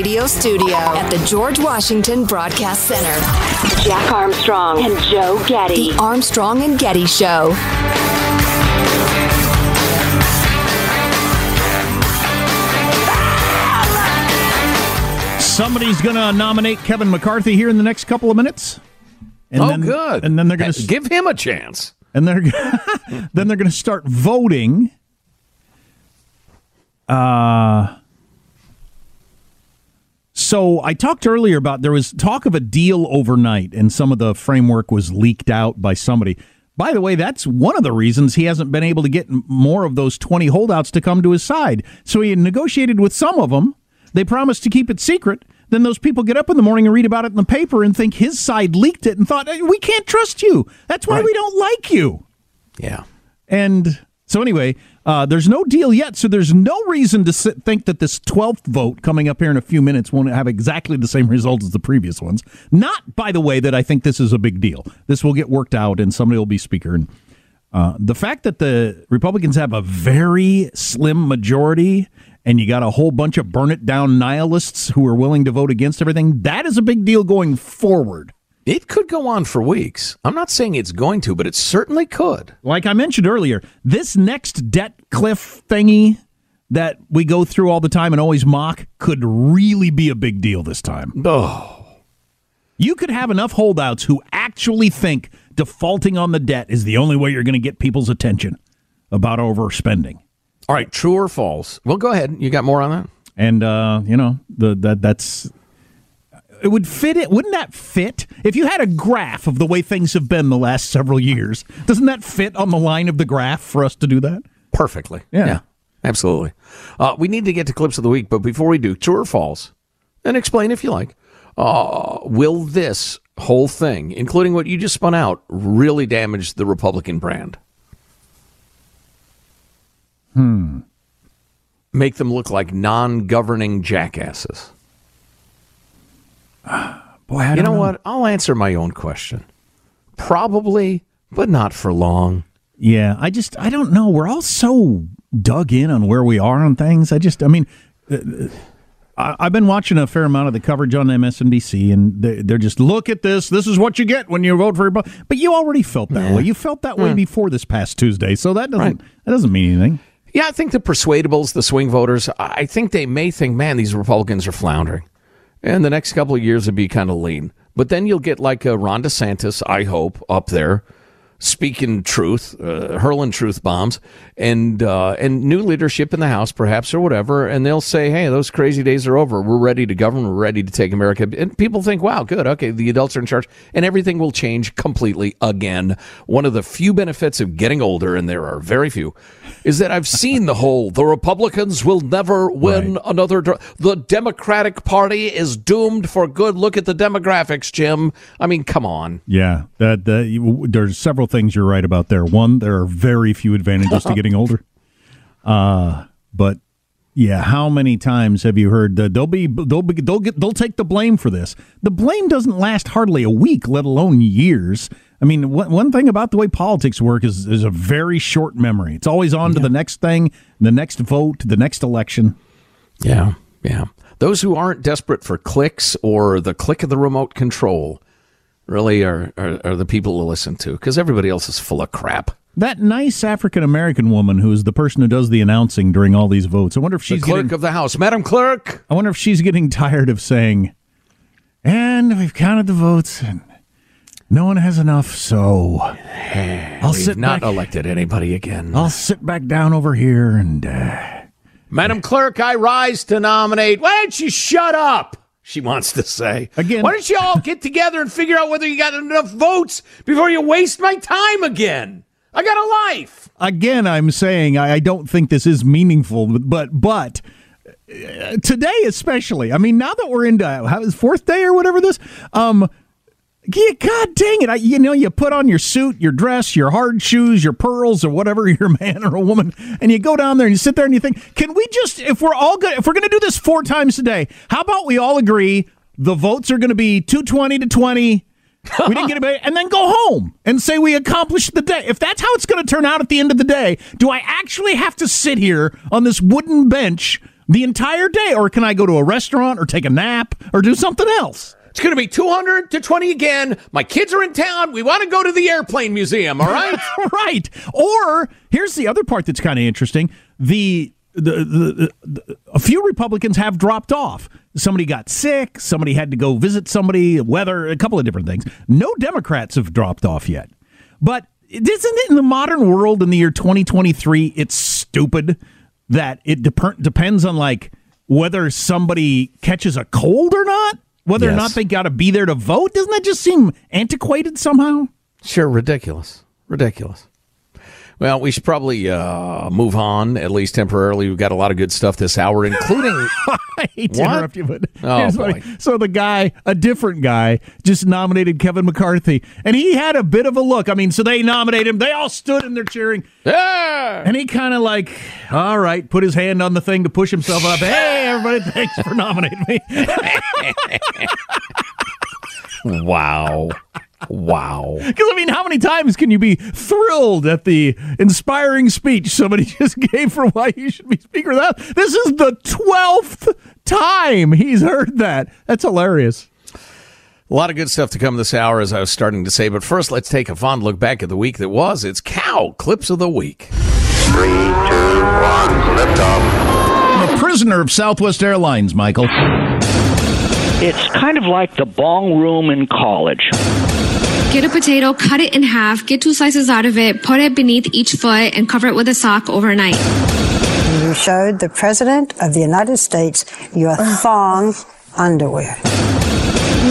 Radio Studio at the George Washington Broadcast Center, Jack Armstrong and Joe Getty. The Armstrong and Getty Show. Somebody's going to nominate Kevin McCarthy here in the next couple of minutes. And oh, then, good. And then they're going to give him a chance. And they're then they're going to start voting. Uh so I talked earlier about there was talk of a deal overnight, and some of the framework was leaked out by somebody. By the way, that's one of the reasons he hasn't been able to get more of those 20 holdouts to come to his side. So he negotiated with some of them. They promised to keep it secret. Then those people get up in the morning and read about it in the paper and think his side leaked it and thought, we can't trust you. That's why right. we don't like you. Yeah. And so, anyway, uh, there's no deal yet, so there's no reason to sit, think that this 12th vote coming up here in a few minutes won't have exactly the same result as the previous ones. Not, by the way, that I think this is a big deal. This will get worked out, and somebody will be speaker. And uh, the fact that the Republicans have a very slim majority, and you got a whole bunch of burn it down nihilists who are willing to vote against everything, that is a big deal going forward. It could go on for weeks. I'm not saying it's going to, but it certainly could. Like I mentioned earlier, this next debt cliff thingy that we go through all the time and always mock could really be a big deal this time. Oh. You could have enough holdouts who actually think defaulting on the debt is the only way you're going to get people's attention about overspending. All right, true or false? Well, go ahead. You got more on that? And uh, you know, the that that's it would fit it. Wouldn't that fit if you had a graph of the way things have been the last several years? Doesn't that fit on the line of the graph for us to do that perfectly? Yeah, yeah absolutely. Uh, we need to get to clips of the week, but before we do, true or false, and explain if you like. Uh, will this whole thing, including what you just spun out, really damage the Republican brand? Hmm. Make them look like non-governing jackasses. Boy, you know, know, what? I'll answer my own question. Probably, but not for long. Yeah, I just I don't know. We're all so dug in on where we are on things. I just I mean. Uh, I, I've been watching a fair amount of the coverage on MSNBC, and they're, they're just look at this. This is what you get when you vote for Republican. But you already felt that Yeah. way. You felt that way Hmm. before this past Tuesday, so that doesn't Right. that doesn't mean anything. Yeah, I think the persuadables, the swing voters, I I think they may think, man, these Republicans are floundering. And the next couple of years would be kind of lean. But then you'll get like a Ron DeSantis, I hope, up there speaking truth, uh, hurling truth bombs, and uh, and new leadership in the House, perhaps or whatever, and they'll say, "Hey, those crazy days are over. We're ready to govern. We're ready to take America." And people think, "Wow, good, okay, the adults are in charge," and everything will change completely again. One of the few benefits of getting older, and there are very few, is that I've seen the whole the Republicans will never win Right. another. dr- The Democratic Party is doomed for good. Look at the demographics, Jim. I mean, come on. Yeah, that, that there's several things you're right about there. One, there are very few advantages to getting older. Uh, but yeah, how many times have you heard that they'll be they'll be they'll get they'll take the blame for this? The blame doesn't last hardly a week, let alone years. I mean, one, one thing about the way politics work is is a very short memory. It's always on to the next thing, the next vote, the next election. Yeah, yeah. Those who aren't desperate for clicks or the click of the remote control really are, are, are the people to listen to because everybody else is full of crap. That nice African American woman who is the person who does the announcing during all these votes. I wonder if she's The clerk getting, of the House, Madam Clerk. I wonder if she's getting tired of saying, and we've counted the votes and no one has enough, so I'll We've sit not back. elected anybody again. I'll sit back down over here and uh, Madam Clerk, I rise to nominate. Why don't you shut up? She wants to say. Again- Why don't you all get together and figure out whether you got enough votes before you waste my time again? I got a life. again, I'm saying I, I don't think this is meaningful, but but uh, today especially. I mean, now that we're into how is fourth day or whatever this, um. Yeah, God dang it! I, you know, you put on your suit, your dress, your hard shoes, your pearls, or whatever. You're a man or a woman, and you go down there and you sit there and you think, can we just, if we're all good, if we're going to do this four times a day, how about we all agree the votes are going to be two twenty to twenty? we didn't get it, and then go home and say we accomplished the day. If that's how it's going to turn out at the end of the day, do I actually have to sit here on this wooden bench the entire day, or can I go to a restaurant or take a nap or do something else? It's going to be 200 to 20 again. My kids are in town. We want to go to the airplane museum, all right? right. Or here's the other part that's kind of interesting. The, the, the, the a few Republicans have dropped off. Somebody got sick. Somebody had to go visit somebody. Weather, a couple of different things. No Democrats have dropped off yet. But isn't it in the modern world in the year 2023? It's stupid that it dep- depends on like whether somebody catches a cold or not. Whether or not they got to be there to vote. Doesn't that just seem antiquated somehow? Sure, ridiculous. Ridiculous. Well, we should probably uh, move on, at least temporarily. We've got a lot of good stuff this hour, including. I hate to What? interrupt you, but Oh, boy. so the guy, a different guy, just nominated Kevin McCarthy, and he had a bit of a look. I mean, so they nominate him. They all stood and they're cheering, Yeah! and he kind of like, all right, put his hand on the thing to push himself up. hey, everybody, thanks for nominating me. Wow. Wow. Because I mean, how many times can you be thrilled at the inspiring speech somebody just gave for why you should be Speaker of the House? This is the twelfth time he's heard that. That's hilarious. A lot of good stuff to come this hour, as I was starting to say. But first, let's take a fond look back at the week that was. It's Cow Clips of the Week. Three, two, one, lift off. I'm a prisoner of Southwest Airlines, Michael. It's kind of like the bong room in college. Get a potato, cut it in half, get two slices out of it, put it beneath each foot, and cover it with a sock overnight. You showed the President of the United States your thong underwear.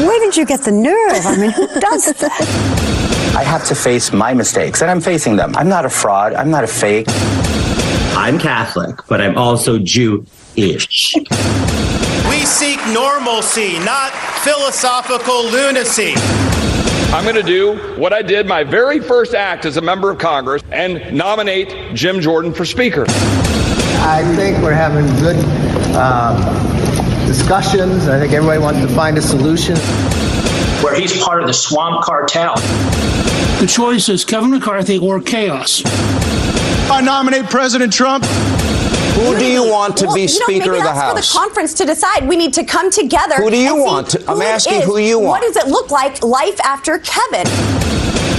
Where did you get the nerve? I mean, who does that? I have to face my mistakes, and I'm facing them. I'm not a fraud. I'm not a fake. I'm Catholic, but I'm also Jew-ish. We seek normalcy, not philosophical lunacy. I'm going to do what I did my very first act as a member of Congress and nominate Jim Jordan for Speaker. I think we're having good um, discussions. I think everybody wants to find a solution. Where he's part of the swamp cartel. The choice is Kevin McCarthy or chaos. I nominate President Trump. Who do you want to be you know, Speaker maybe of the that's House? for the conference to decide. We need to come together. Who do you and want to- I'm who it asking is. who you want. What does it look like, life after Kevin?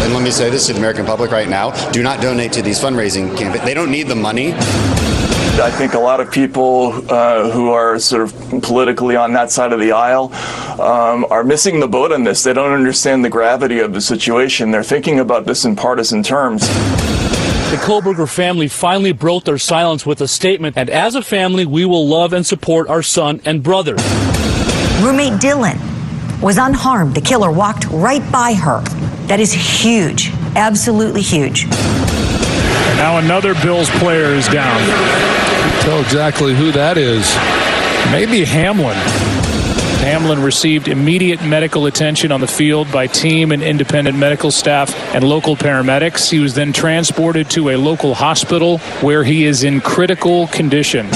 And let me say this to the American public right now do not donate to these fundraising campaigns. They don't need the money. I think a lot of people uh, who are sort of politically on that side of the aisle um, are missing the boat on this. They don't understand the gravity of the situation. They're thinking about this in partisan terms. The Kohberger family finally broke their silence with a statement, and as a family, we will love and support our son and brother. Roommate Dylan was unharmed. The killer walked right by her. That is huge, absolutely huge. Now another Bills player is down. Tell exactly who that is. Maybe Hamlin. Hamlin received immediate medical attention on the field by team and independent medical staff and local paramedics. He was then transported to a local hospital where he is in critical condition.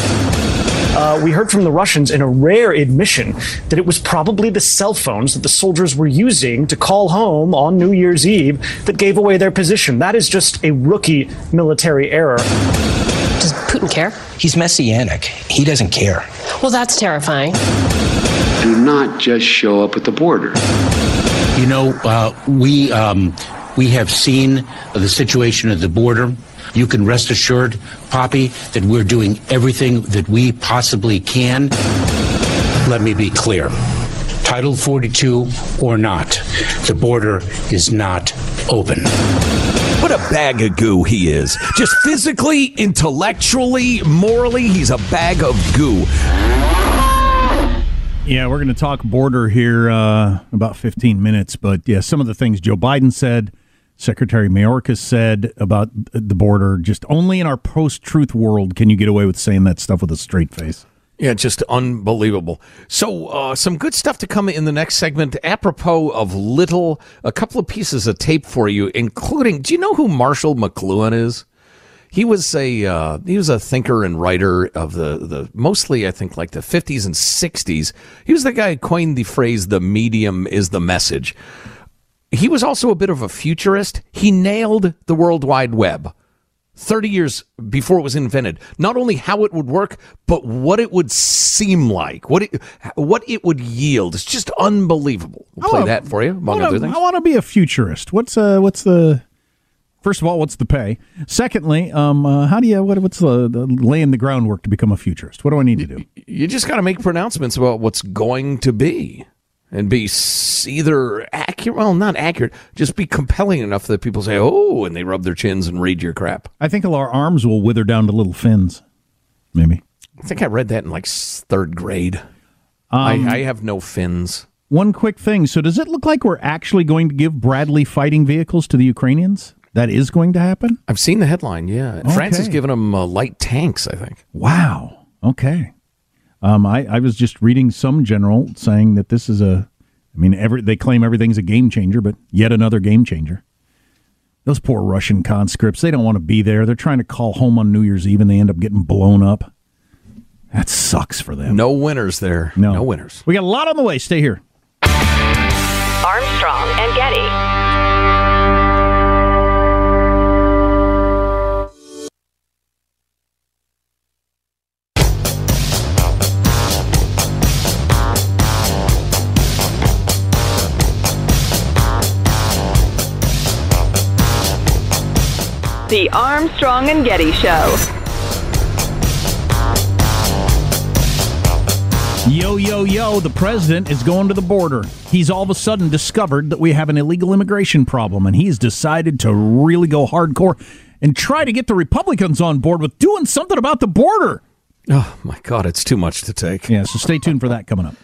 Uh, we heard from the Russians in a rare admission that it was probably the cell phones that the soldiers were using to call home on New Year's Eve that gave away their position. That is just a rookie military error. Does Putin care? He's messianic. He doesn't care. Well, that's terrifying. Do not just show up at the border. You know, uh, we um, we have seen the situation at the border. You can rest assured, Poppy, that we're doing everything that we possibly can. Let me be clear. Title 42 or not, the border is not open. What a bag of goo he is. Just physically, intellectually, morally, he's a bag of goo. Yeah, we're going to talk border here uh, about 15 minutes, but yeah, some of the things Joe Biden said, Secretary Mayorkas said about the border, just only in our post-truth world can you get away with saying that stuff with a straight face. Yeah, just unbelievable. So, uh, some good stuff to come in the next segment. Apropos of little, a couple of pieces of tape for you, including. Do you know who Marshall McLuhan is? He was a uh, he was a thinker and writer of the the mostly I think like the 50s and 60s. He was the guy who coined the phrase "the medium is the message." He was also a bit of a futurist. He nailed the World Wide Web. 30 years before it was invented not only how it would work but what it would seem like what it what it would yield it's just unbelievable we'll play wanna- that for you among I wanna, things I want to be a futurist. What's uh, what's the first of all, what's the pay? Secondly, um, uh, how do you what, what's the, the laying the groundwork to become a futurist? What do I need to do? you just got to make pronouncements about what's going to be and be either accurate well not accurate just be compelling enough that people say oh and they rub their chins and read your crap I think our arms will wither down to little fins. Maybe. i think i read that in like third grade Um, I, I have no fins One quick thing. So, does it look like we're actually going to give Bradley fighting vehicles to the Ukrainians? That is going to happen? i've seen the headline yeah france has given them uh, light tanks i think Wow. Okay. Um, I, I was just reading some general saying that this is a, I mean, every they claim everything's a game changer, but yet another game changer. Those poor Russian conscripts, they don't want to be there. They're trying to call home on New Year's Eve and they end up getting blown up. That sucks for them. no winners there No, no winners We got a lot on the way. Stay here. Armstrong and Getty. The Armstrong and Getty Show. Yo, yo, yo, the president is going to the border. He's all of a sudden discovered that we have an illegal immigration problem, and he's decided to really go hardcore and try to get the Republicans on board with doing something about the border. oh my god it's too much to take Yeah, so stay tuned for that coming up.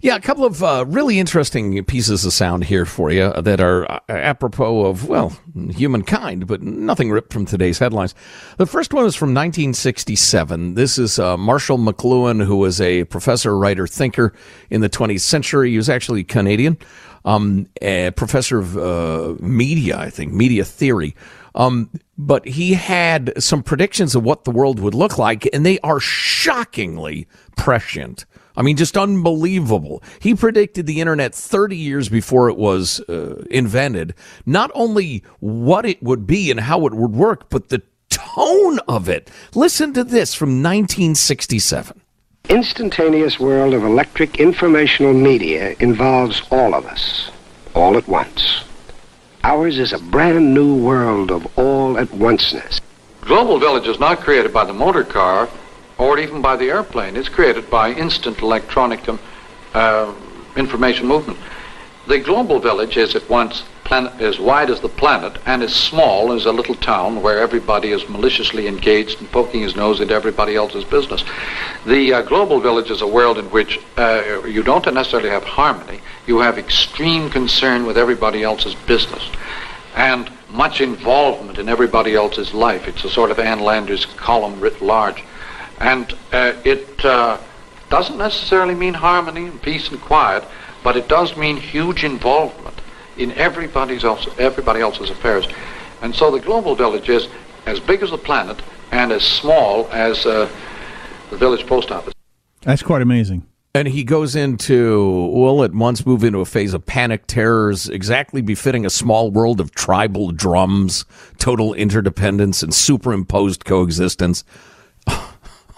Yeah, a couple of uh, really interesting pieces of sound here for you that are uh, apropos of, well, humankind, but nothing ripped from today's headlines. The first one is from 1967. This is uh, Marshall McLuhan, who was a professor, writer, thinker in the 20th century. He was actually Canadian, um, a professor of uh, media, I think, media theory. Um, but he had some predictions of what the world would look like, and they are shockingly prescient. I mean, just unbelievable. He predicted the internet 30 years before it was uh, invented. Not only what it would be and how it would work, but the tone of it. Listen to this from 1967. Instantaneous world of electric informational media involves all of us, all at once. Ours is a brand new world of all at onceness. Global Village is not created by the motor car, or even by the airplane It's created by instant electronic um, uh, information movement. The global village is at once planet, as wide as the planet and as small as a little town where everybody is maliciously engaged and poking his nose into everybody else's business. The uh, global village is a world in which uh, you don't necessarily have harmony. You have extreme concern with everybody else's business and much involvement in everybody else's life. It's a sort of Ann Landers column writ large. And uh, it uh, doesn't necessarily mean harmony and peace and quiet, but it does mean huge involvement in everybody's else, everybody else's affairs. And so the global village is as big as the planet and as small as uh, the village post office. That's quite amazing. And he goes into, will at once move into a phase of panic terrors, exactly befitting a small world of tribal drums, total interdependence, and superimposed coexistence.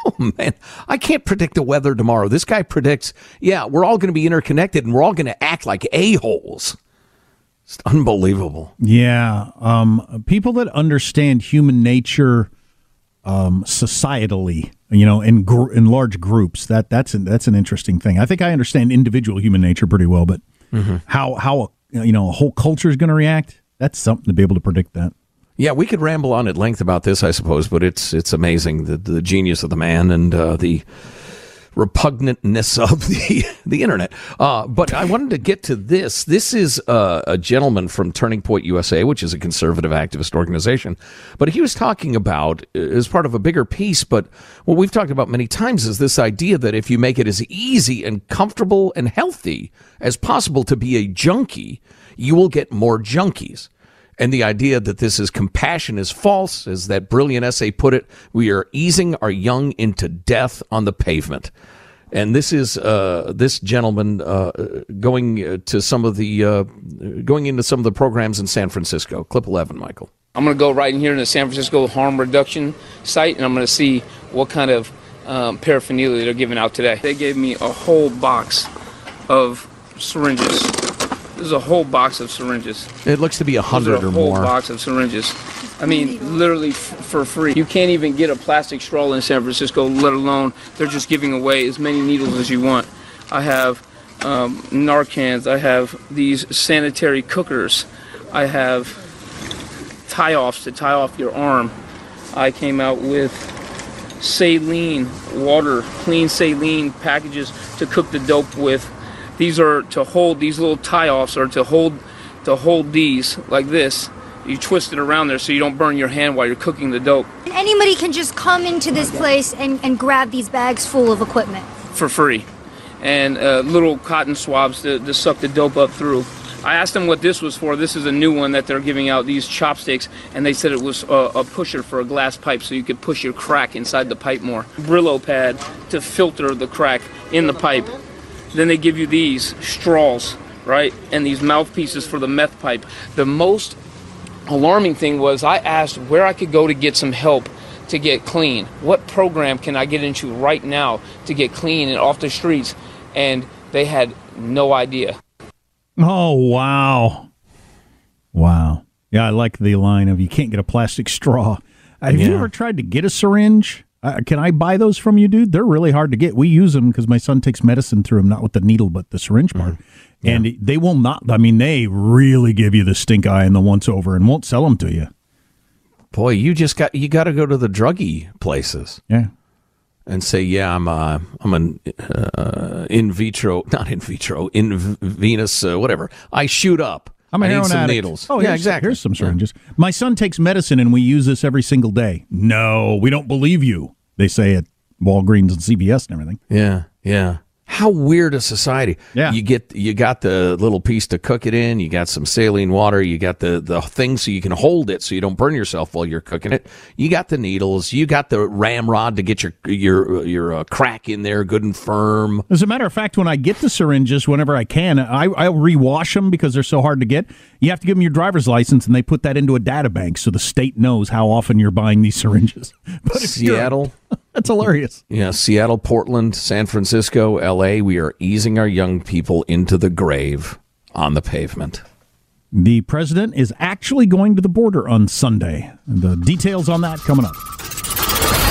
Oh man, I can't predict the weather tomorrow. This guy predicts, yeah, we're all going to be interconnected and we're all going to act like a-holes. It's unbelievable. Yeah. Um, people that understand human nature um, societally, you know, in gr- in large groups, that that's an, that's an interesting thing. I think I understand individual human nature pretty well, but Mm-hmm. how how a, you know a whole culture is going to react, that's something to be able to predict that. Yeah, we could ramble on at length about this, I suppose, but it's it's amazing the the genius of the man and uh, the repugnantness of the the internet. Uh, but I wanted to get to this. This is uh, a gentleman from Turning Point USA, which is a conservative activist organization. But he was talking about uh, as part of a bigger piece. But what we've talked about many times is this idea that if you make it as easy and comfortable and healthy as possible to be a junkie, you will get more junkies. And the idea that this is compassion is false, as that brilliant essay put it. We are easing our young into death on the pavement. And this is uh, this gentleman uh, going uh, to some of the uh, going into some of the programs in San Francisco. Clip eleven, Michael. I'm going to go right in here in the San Francisco harm reduction site, and I'm going to see what kind of um, paraphernalia they're giving out today. They gave me a whole box of syringes. This is a whole box of syringes. It looks to be a Those are hundred a whole box of syringes. I mean, literally for free. You can't even get a plastic straw in San Francisco, let alone they're just giving away as many needles as you want. I have um, Narcans. I have these sanitary cookers. I have tie-offs to tie off your arm. I came out with saline water, clean saline packages to cook the dope with. These are to hold these little tie-offs are to hold to hold these like this. You twist it around there so you don't burn your hand while you're cooking the dope Anybody can just come into this place and, and grab these bags full of equipment. for free, and uh, little cotton swabs to, to suck the dope up through. I asked them what this was for. This is a new one that they're giving out, these chopsticks, and they said it was a, a pusher for a glass pipe so you could push your crack inside the pipe more. Brillo pad to filter the crack in the pipe. Then they give you these straws, right? And these mouthpieces for the meth pipe. The most alarming thing was I asked where I could go to get some help to get clean. What program can I get into right now to get clean and off the streets? And they had no idea. Oh wow, wow. Yeah, I like the line of you can't get a plastic straw. Have you ever tried to get a syringe? Uh, can I buy those from you, dude? They're really hard to get. We use them because my son takes medicine through them, not with the needle, but the syringe part. And they will not. I mean, they really give you the stink eye and the once over, and won't sell them to you. Boy, you just got you got to go to the druggy places. Yeah. And say, yeah, I'm uh, I'm an uh, in vitro, not in vitro, in Venus, uh, whatever. I shoot up. I'm a I need heroin some addict. needles. Oh, yeah, here's- exactly. Here's some syringes. My son takes medicine, and we use this every single day. No, we don't believe you. They say at Walgreens and CVS and everything. Yeah, yeah. How weird a society. Yeah. You get you got the little piece to cook it in, you got some saline water, you got the the thing so you can hold it so you don't burn yourself while you're cooking it. You got the needles, you got the ramrod to get your your your uh, crack in there good and firm. As a matter of fact, when I get the syringes, whenever I can, I, I rewash them because they're so hard to get. You have to give them your driver's license, and they put that into a data bank so the state knows how often you're buying these syringes. But Seattle. that's hilarious. Yeah, Seattle, Portland, San Francisco, LA, we are easing our young people into the grave on the pavement. The president is actually going to the border on Sunday. The details on that coming up.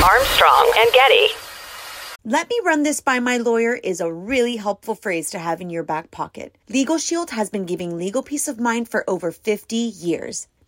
Armstrong and Getty. Let me run this by my lawyer is a really helpful phrase to have in your back pocket. Legal Shield has been giving legal peace of mind for over 50 years.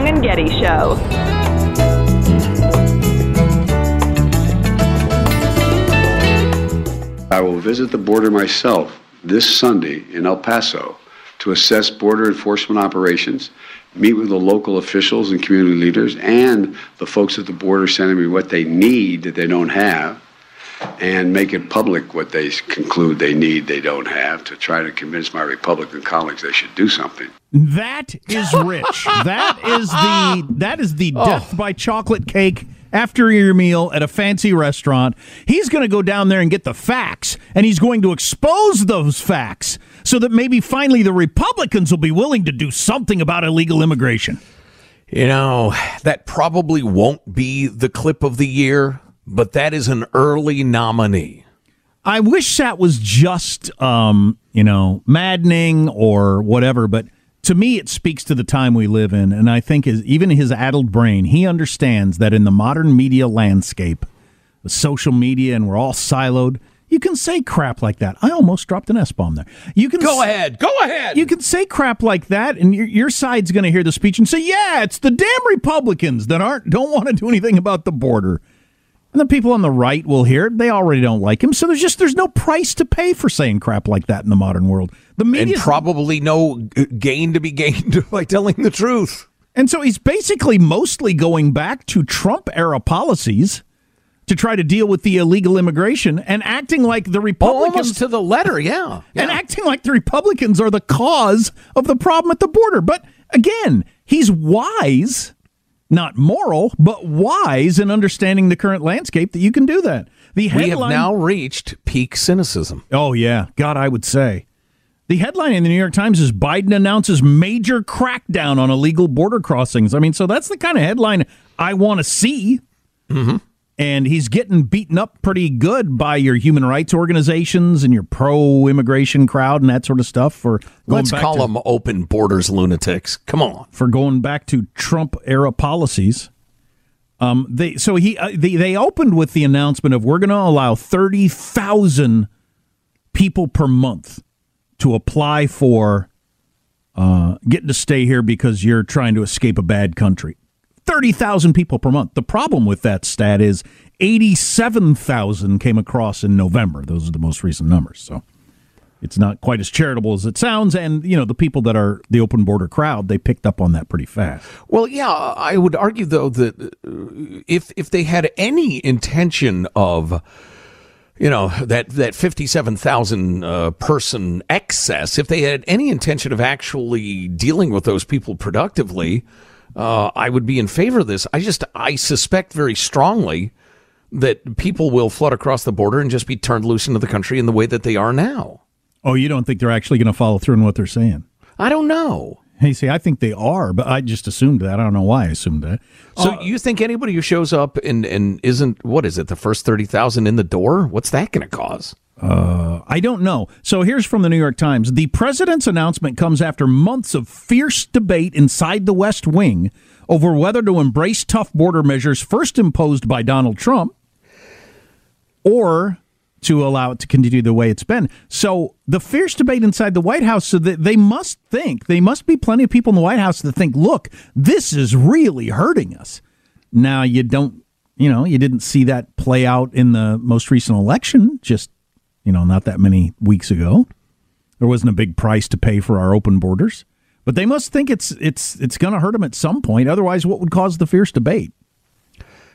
Armstrong and Getty Show. I will visit the border myself this Sunday in El Paso to assess border enforcement operations, meet with the local officials and community leaders, and the folks at the border sending me what they need that they don't have, and make it public what they conclude they need they don't have to try to convince my Republican colleagues they should do something. That is rich. that is the that is the Oh. death by chocolate cake after your meal at a fancy restaurant. He's going to go down there and get the facts and he's going to expose those facts so that maybe finally the Republicans will be willing to do something about illegal immigration. You know, that probably won't be the clip of the year, but that is an early nominee. I wish that was just, um, you know, maddening or whatever, but to me, it speaks to the time we live in. And I think his, even his addled brain, he understands that in the modern media landscape, with social media, and we're all siloed, you can say crap like that. I almost dropped an S bomb there. You can Go s- ahead. Go ahead. You can say crap like that, and your, your side's going to hear the speech and say, "Yeah, it's the damn Republicans that aren't don't want to do anything about the border." And the people on the right will hear it. They already don't like him, so there's just there's no price to pay for saying crap like that in the modern world. The media And probably no gain to be gained by telling the truth. And so he's basically mostly going back to Trump era policies to try to deal with the illegal immigration and acting like the Republicans Almost to the letter, yeah. and acting like the Republicans are the cause of the problem at the border. But again, he's wise, not moral, but wise in understanding the current landscape that you can do that. The We have headline now reached peak cynicism. Oh yeah, God, I would say. The headline in the New York Times is Biden announces major crackdown on illegal border crossings. I mean, so that's the kind of headline I want to see. Mm-hmm. And he's getting beaten up pretty good by your human rights organizations and your pro-immigration crowd and that sort of stuff for going Let's back call to, them open borders lunatics. Come on. for going back to Trump era policies. Um, they so he uh, they they opened with the announcement of we're going to allow thirty thousand people per month to apply for uh, getting to stay here because you're trying to escape a bad country. Thirty thousand people per month. The problem with that stat is eighty-seven thousand came across in November. Those are the most recent numbers. So It's not quite as charitable as it sounds, and you know the people that are the open border crowd they picked up on that pretty fast. Well, yeah, I would argue though that uh, if if they had any intention of you know that that 57,000 uh, person excess if they had any intention of actually dealing with those people productively uh, I would be in favor of this I just I suspect very strongly that people will flood across the border and just be turned loose into the country in the way that they are now Oh, you don't think they're actually going to follow through on what they're saying? I don't know Hey, see, I think they are, but I just assumed that. I don't know why I assumed that. so you think anybody who shows up and and isn't what is it the first 30,000 in the door what's that going to cause Uh, I don't know. So here's from the New York Times. The president's announcement comes after months of fierce debate inside the West Wing over whether to embrace tough border measures first imposed by Donald Trump or to allow it to continue the way it's been. So the fierce debate inside the White House, so that they must think, they must be plenty of people in the White House that think, look, this is really hurting us. Now you don't, you know, you didn't see that play out in the most recent election, just, you know, not that many weeks ago. There wasn't a big price to pay for our open borders. But they must think it's it's it's going to hurt them at some point. Otherwise, what would cause the fierce debate?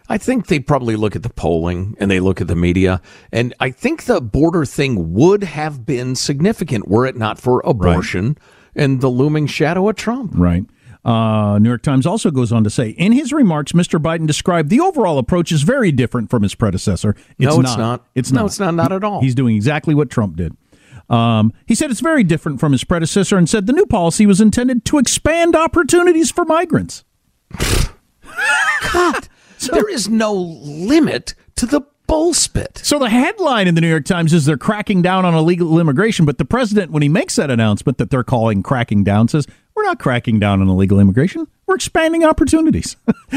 I think they probably look at the polling and they look at the media. And I think the border thing would have been significant were it not for abortion and the looming shadow of Trump. Right. Uh, New York Times also goes on to say, in his remarks, Mr. Biden described the overall approach as very different from his predecessor. No, it's not. It's No, not. it's not- not at all. He's doing exactly what Trump did. Um, he said it's very different from his predecessor and said the new policy was intended to expand opportunities for migrants. God, there is no limit to the bullspit. So the headline in the New York Times is they're cracking down on illegal immigration, but the president, when he makes that announcement that they're calling cracking down, says we're not cracking down on illegal immigration. We're expanding opportunities.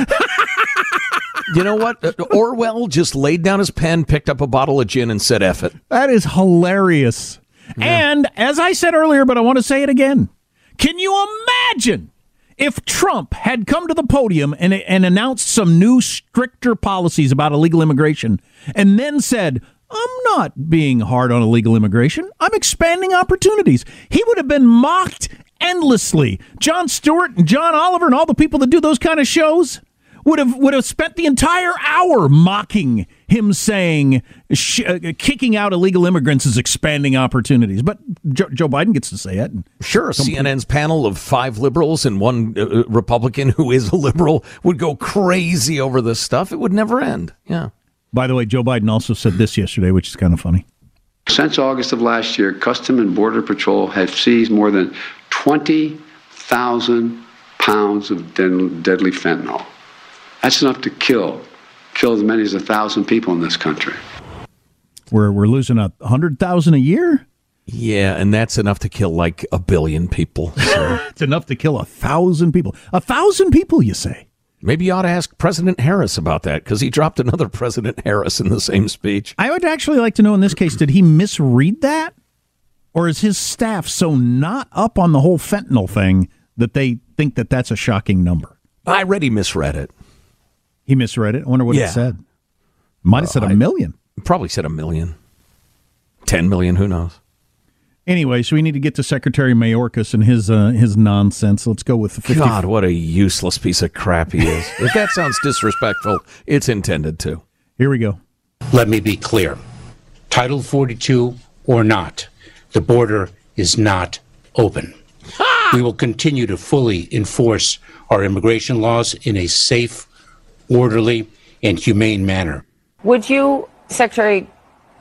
You know what? Orwell just laid down his pen, picked up a bottle of gin, and said, F it. That is hilarious. And as I said earlier, but I want to say it again. Can you imagine if Trump had come to the podium and, and announced some new, stricter policies about illegal immigration and then said, I'm not being hard on illegal immigration. I'm expanding opportunities. He would have been mocked endlessly. Jon Stewart and John Oliver and all the people that do those kind of shows would have would have spent the entire hour mocking him saying sh- uh, kicking out illegal immigrants is expanding opportunities. But Joe, Joe Biden gets to say it. And Sure, CNN's panel of five liberals and one uh, Republican who is a liberal would go crazy over this stuff. It would never end. Yeah. By the way, Joe Biden also said this yesterday, which is kind of funny. Since August of last year, Custom and Border Patrol have seized more than 20,000 pounds of den- deadly fentanyl. That's enough to kill, kill as many as a thousand people in this country. We're we're losing a hundred thousand a year. Yeah, and that's enough to kill like a billion people. So It's enough to kill a thousand people. A thousand people, you say? Maybe you ought to ask President Harris about that because he dropped another President Harris in the same speech. I would actually like to know in this case, did he misread that, or is his staff so not up on the whole fentanyl thing that they think that that's a shocking number? I already misread it. He misread it. I wonder what Yeah. it said. Might have said a I- million. Probably said a million. 10 million, who knows? Anyway, so we need to get to Secretary Mayorkas and his uh, his nonsense. Let's go with the 50. God, what a useless piece of crap he is. if that sounds disrespectful, it's intended to. Here we go. Let me be clear. Title 42 or not, the border is not open. We will continue to fully enforce our immigration laws in a safe, orderly, and humane manner. Would you, Secretary,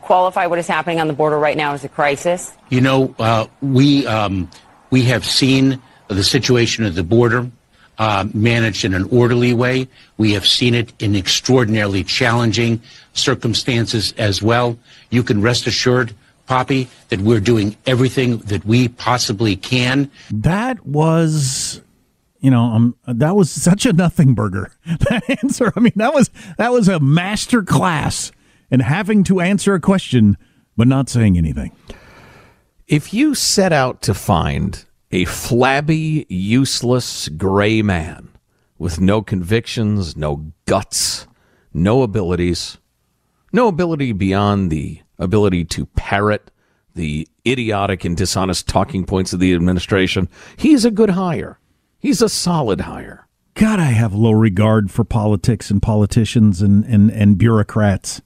qualify what is happening on the border right now as a crisis? You know, uh, we um, we have seen the situation at the border uh, managed in an orderly way. We have seen it in extraordinarily challenging circumstances as well. You can rest assured, Poppy, that we're doing everything that we possibly can. That was, you know, um, that was such a nothing burger. That answer. I mean, that was that was a master class in having to answer a question but not saying anything. If you set out to find a flabby, useless gray man with no convictions, no guts, no abilities, no ability beyond the ability to parrot the idiotic and dishonest talking points of the administration. He's a good hire. He's a solid hire. God, I have low regard for politics and politicians and, and, and bureaucrats.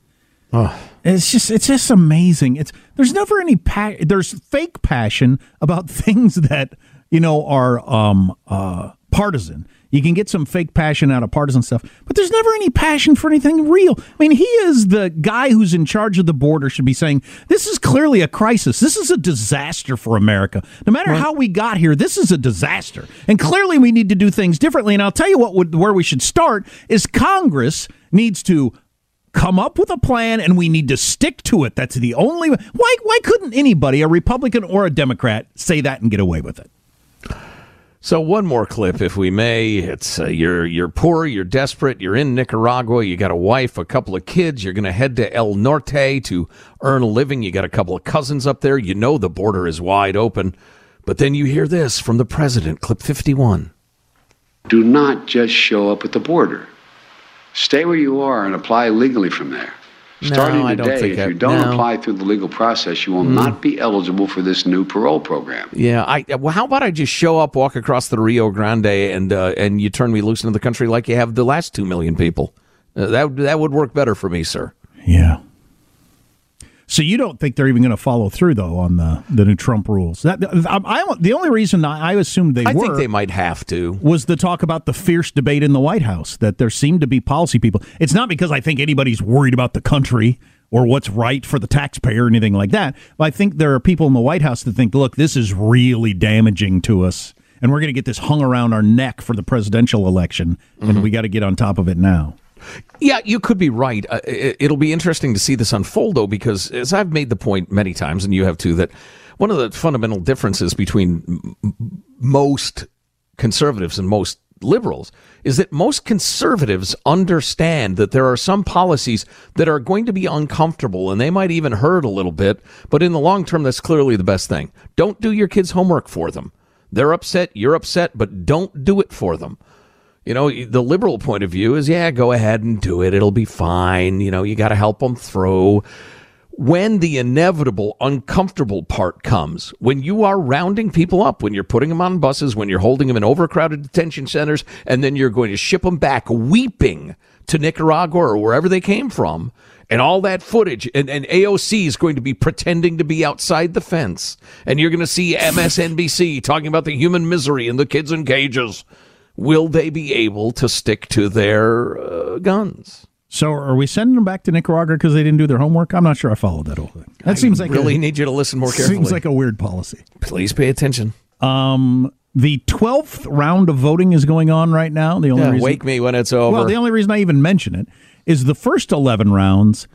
Oh. It's just it's just amazing. It's there's never any pa- there's fake passion about things that you know are um uh partisan. You can get some fake passion out of partisan stuff, but there's never any passion for anything real. I mean, he is the guy who's in charge of the border should be saying, "This is clearly a crisis. This is a disaster for America. No matter how we got here, this is a disaster. And clearly we need to do things differently." And I'll tell you what would, where we should start is Congress needs to come up with a plan and we need to stick to it. That's the only why why couldn't anybody, a Republican or a Democrat, say that and get away with it? So one more clip, if we may. It's uh, you're you're poor, you're desperate, you're in Nicaragua, you got a wife, a couple of kids, you're going to head to El Norte to earn a living. You got a couple of cousins up there. You know the border is wide open, but then you hear this from the president. Clip fifty one. Do not just show up at the border. Stay where you are and apply legally from there. No, Starting I don't today, think if I- you don't no. apply through the legal process, you will Mm. not be eligible for this new parole program. Yeah, I well, how about I just show up, walk across the Rio Grande, and uh, and you turn me loose into the country like you have the last two million people. Uh, that that would work better for me, sir. Yeah. So you don't think they're even going to follow through though on the the new Trump rules? That I, I the only reason I, I assumed they I were think they might have to. was the talk about the fierce debate in the White House that there seemed to be policy people. It's not because I think anybody's worried about the country or what's right for the taxpayer or anything like that. But I think there are people in the White House that think, look, this is really damaging to us, and we're going to get this hung around our neck for the presidential election, and mm-hmm. we got to get on top of it now. Yeah, you could be right. Uh, it, it'll be interesting to see this unfold, though, because as I've made the point many times, and you have too, that one of the fundamental differences between m- most conservatives and most liberals is that most conservatives understand that there are some policies that are going to be uncomfortable and they might even hurt a little bit, but in the long term, that's clearly the best thing. Don't do your kids' homework for them. They're upset, you're upset, but don't do it for them. You know, the liberal point of view is, yeah, go ahead and do it. It'll be fine. You know, you got to help them through. When the inevitable, uncomfortable part comes, when you are rounding people up, when you're putting them on buses, when you're holding them in overcrowded detention centers, and then you're going to ship them back weeping to Nicaragua or wherever they came from, and all that footage, and, and AOC is going to be pretending to be outside the fence, and you're going to see MSNBC talking about the human misery and the kids in cages will they be able to stick to their uh, guns? So, are we sending them back to Nicaragua because they didn't do their homework? I'm not sure I followed that whole thing. That seems like really a, need you to listen more carefully. Seems like a weird policy. Please pay attention. Um, the twelfth round of voting is going on right now. The only Yeah, reason, wake me when it's over. Well, the only reason I even mention it is the first eleven rounds.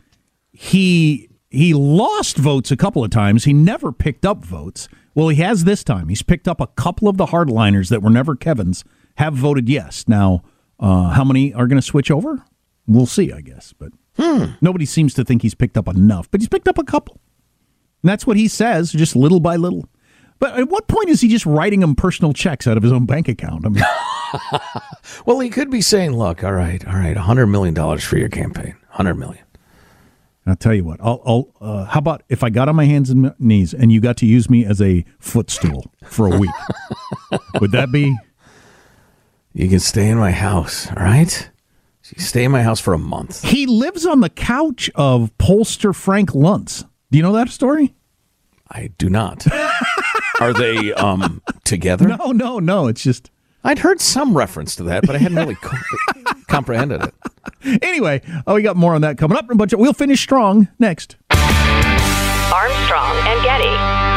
He he lost votes a couple of times. He never picked up votes. Well, he has this time. He's picked up a couple of the hardliners that were never Kevin's have voted yes. Now, uh, how many are going to switch over? We'll see, I guess. But nobody seems to think he's picked up enough. But he's picked up a couple. And that's what he says, just little by little. But at what point is he just writing him personal checks out of his own bank account? I mean, well, he could be saying, "Look, all right, all right, hundred million dollars for your campaign, hundred million. I'll tell you what. I'll. I'll uh, how about if I got on my hands and knees and you got to use me as a footstool for a week? Would that be? You can stay in my house, all right? You stay in my house for a month. He lives on the couch of pollster Frank Luntz. Do you know that story? I do not. Are they um together? No, no, no. It's just I'd heard some reference to that, but I hadn't really co- comprehended it. anyway. Oh, we got more on that coming up. But we'll finish strong next. Armstrong and Getty.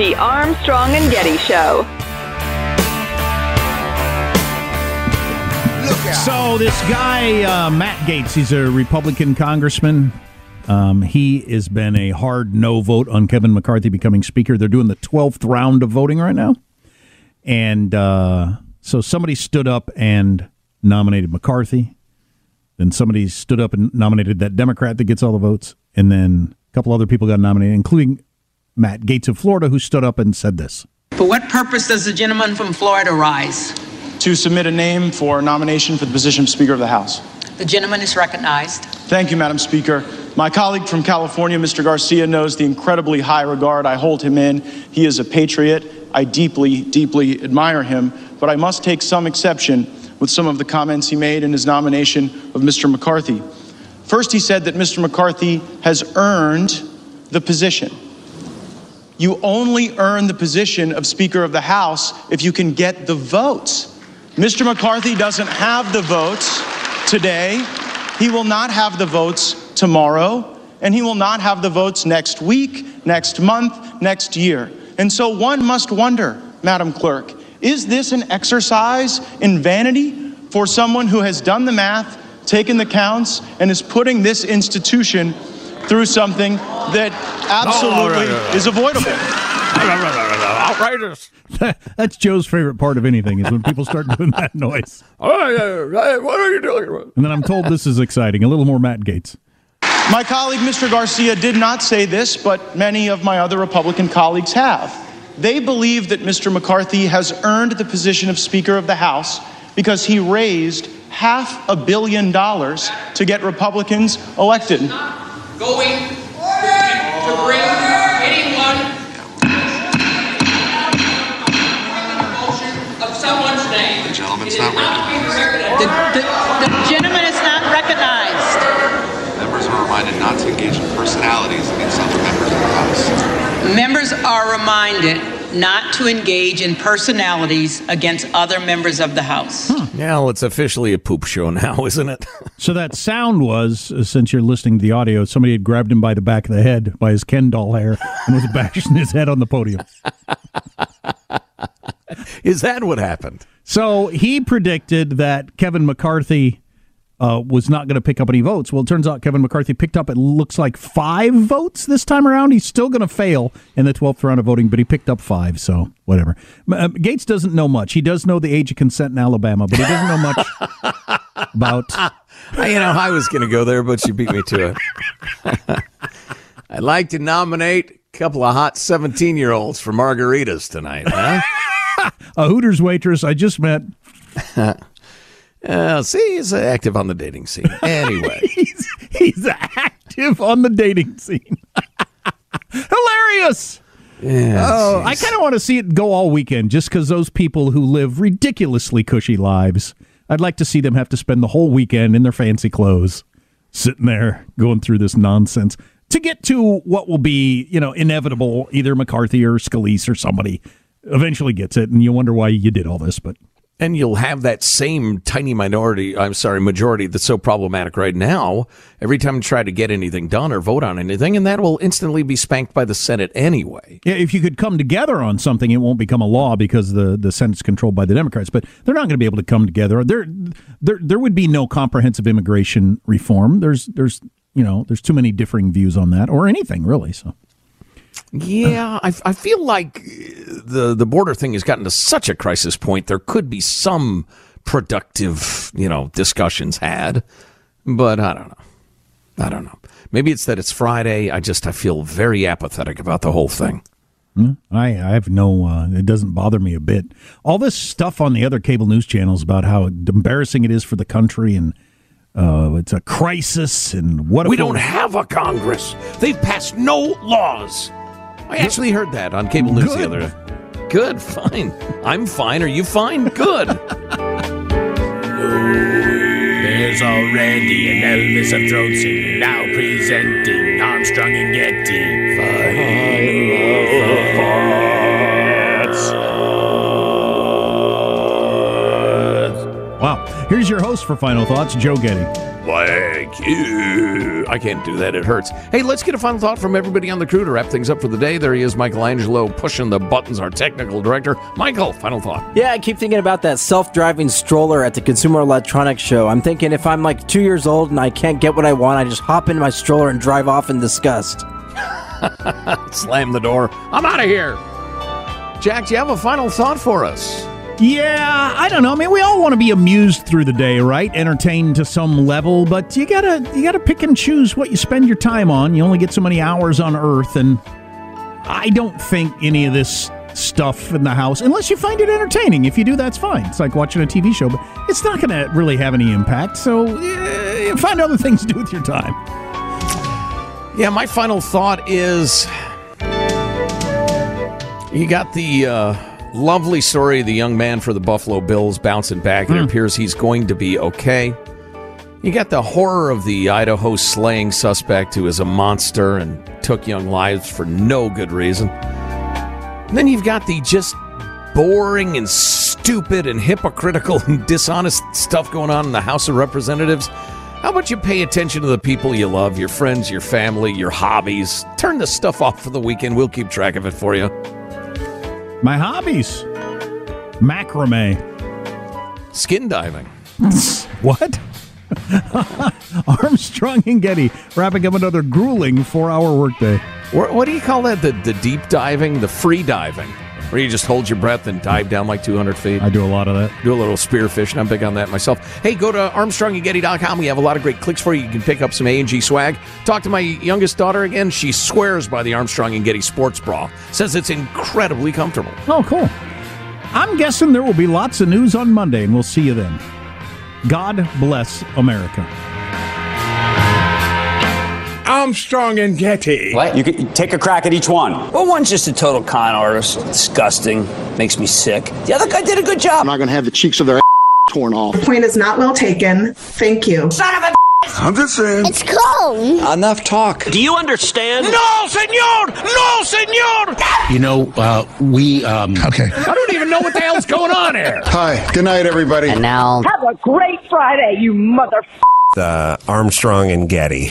The Armstrong and Getty Show. So this guy uh, Matt Gaetz, he's a Republican congressman. Um, he has been a hard no vote on Kevin McCarthy becoming Speaker. They're doing the twelfth round of voting right now, and uh, so somebody stood up and nominated McCarthy. Then somebody stood up and nominated that Democrat that gets all the votes, and then a couple other people got nominated, including Matt Gaetz of Florida, who stood up and said this. For what purpose does the gentleman from Florida rise? To submit a name for nomination for the position of Speaker of the House. The gentleman is recognized. Thank you, Madam Speaker. My colleague from California, Mr. Garcia, knows the incredibly high regard I hold him in. He is a patriot. I deeply, deeply admire him, but I must take some exception with some of the comments he made in his nomination of Mr. McCarthy. First, he said that Mr. McCarthy has earned the position. You only earn the position of Speaker of the House if you can get the votes. Mr. McCarthy doesn't have the votes today. He will not have the votes tomorrow, and he will not have the votes next week, next month, next year. And so one must wonder, Madam Clerk, is this an exercise in vanity for someone who has done the math, taken the counts, and is putting this institution through something that absolutely is avoidable? Outrageous. That's Joe's favorite part of anything is when people start doing that noise. Oh, what are you doing? And then I'm told this is exciting. A little more Matt Gaetz. My colleague, Mr. Garcia, did not say this, but many of my other Republican colleagues have. They believe that Mr. McCarthy has earned the position of Speaker of the House because he raised half a billion dollars to get Republicans elected. Going to bring anyone of someone's name. The gentleman's not recognized. The, the, the gentleman is not recognized. Members are reminded not to engage in personalities against other members of the House. Members are reminded not to engage in personalities against other members of the House. Yeah, well, it's officially a poop show now, isn't it? So that sound was, uh, since you're listening to the audio, somebody had grabbed him by the back of the head by his Ken doll hair and was bashing his head on the podium. Is that what happened? So he predicted that Kevin McCarthy uh, was not going to pick up any votes. Well, it turns out Kevin McCarthy picked up, it looks like five votes this time around. He's still going to fail in the 12th round of voting, but he picked up five, so whatever. Uh, Gaetz doesn't know much. He does know the age of consent in Alabama, but he doesn't know much about. you know, I was going to go there, but you beat me to it. I'd like to nominate a couple of hot 17 year olds for margaritas tonight, huh? a Hooters waitress I just met. Uh, see, he's active on the dating scene. Anyway, he's, he's active on the dating scene. Hilarious. Yeah, oh, I kind of want to see it go all weekend just because those people who live ridiculously cushy lives, I'd like to see them have to spend the whole weekend in their fancy clothes sitting there going through this nonsense to get to what will be, you know, inevitable. Either McCarthy or Scalise or somebody eventually gets it, and you wonder why you did all this. But And you'll have that same tiny minority, I'm sorry, majority that's so problematic right now every time you try to get anything done or vote on anything, and that will instantly be spanked by the Senate anyway. yeah, if you could come together on something, it won't become a law because the the Senate's controlled by the Democrats. But they're not going to be able to come together. There, there, there would be no comprehensive immigration reform. There's, there's, you know, there's too many differing views on that or anything really. So. Yeah, I, I feel like the the border thing has gotten to such a crisis point. There could be some productive, you know, discussions had, but I don't know. I don't know. Maybe it's that it's Friday. I just I feel very apathetic about the whole thing. Hmm? I, I have no. Uh, it doesn't bother me a bit. All this stuff on the other cable news channels about how embarrassing it is for the country and uh, it's a crisis and what we don't have a Congress. They've passed no laws. I actually heard that on cable news the other day. Good, fine. I'm fine. Are you fine? Good. There's already an Elvis of throat singing, now presenting Armstrong and Getty. Wow. Here's your host for Final Thoughts, Joe Getty. Thank you. I can't do that. It hurts. Hey, let's get a final thought from everybody on the crew to wrap things up for the day. There he is, Michael Angelo, pushing the buttons, our technical director. Michael, final thought. Yeah, I keep thinking about that self-driving stroller at the Consumer Electronics Show. I'm thinking if I'm like two years old and I can't get what I want, I just hop into my stroller and drive off in disgust. Slam the door. I'm out of here. Jack, do you have a final thought for us? Yeah, I don't know. I mean, we all want to be amused through the day, right? Entertained to some level, but you gotta you gotta pick and choose what you spend your time on. You only get so many hours on Earth, and I don't think any of this stuff in the house, unless you find it entertaining. If you do, that's fine. It's like watching a TV show, but it's not to really have any impact. So find other things to do with your time. Yeah, my final thought is you got the uh, lovely story of the young man for the Buffalo Bills bouncing back. It hmm. appears he's going to be okay. You got the horror of the Idaho slaying suspect who is a monster and took young lives for no good reason. And then you've got the just boring and stupid and hypocritical and dishonest stuff going on in the House of Representatives. How about you pay attention to the people you love, your friends, your family, your hobbies? Turn the stuff off for the weekend. We'll keep track of it for you. My hobbies macrame, skin diving. what? Armstrong and Getty wrapping up another grueling four-hour workday. What, what do you call that? The, the deep diving, the free diving, where you just hold your breath and dive down like 200 feet. I do a lot of that. Do a little spear fishing. I'm big on that myself. Hey, go to ArmstrongandGetty.com. We have a lot of great clicks for you. You can pick up some A&G swag. Talk to my youngest daughter again. She swears by the Armstrong and Getty sports bra. Says it's incredibly comfortable. Oh, cool. I'm guessing there will be lots of news on Monday, and we'll see you then. God bless America. Armstrong and Getty. What? You could take a crack at each one. Well, one's just a total con artist. Disgusting. Makes me sick. The other guy did a good job. I'm not going to have the cheeks of their torn off. The point is not well taken. Thank you. Son of a I'm just saying. It's cold. Enough talk. Do you understand? No, senor! No, senor! You know, uh, we. Um, okay. I don't even know what the hell's going on here. Hi. Good night, everybody. And now. Have a great Friday, you mother. The Armstrong and Getty.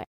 away.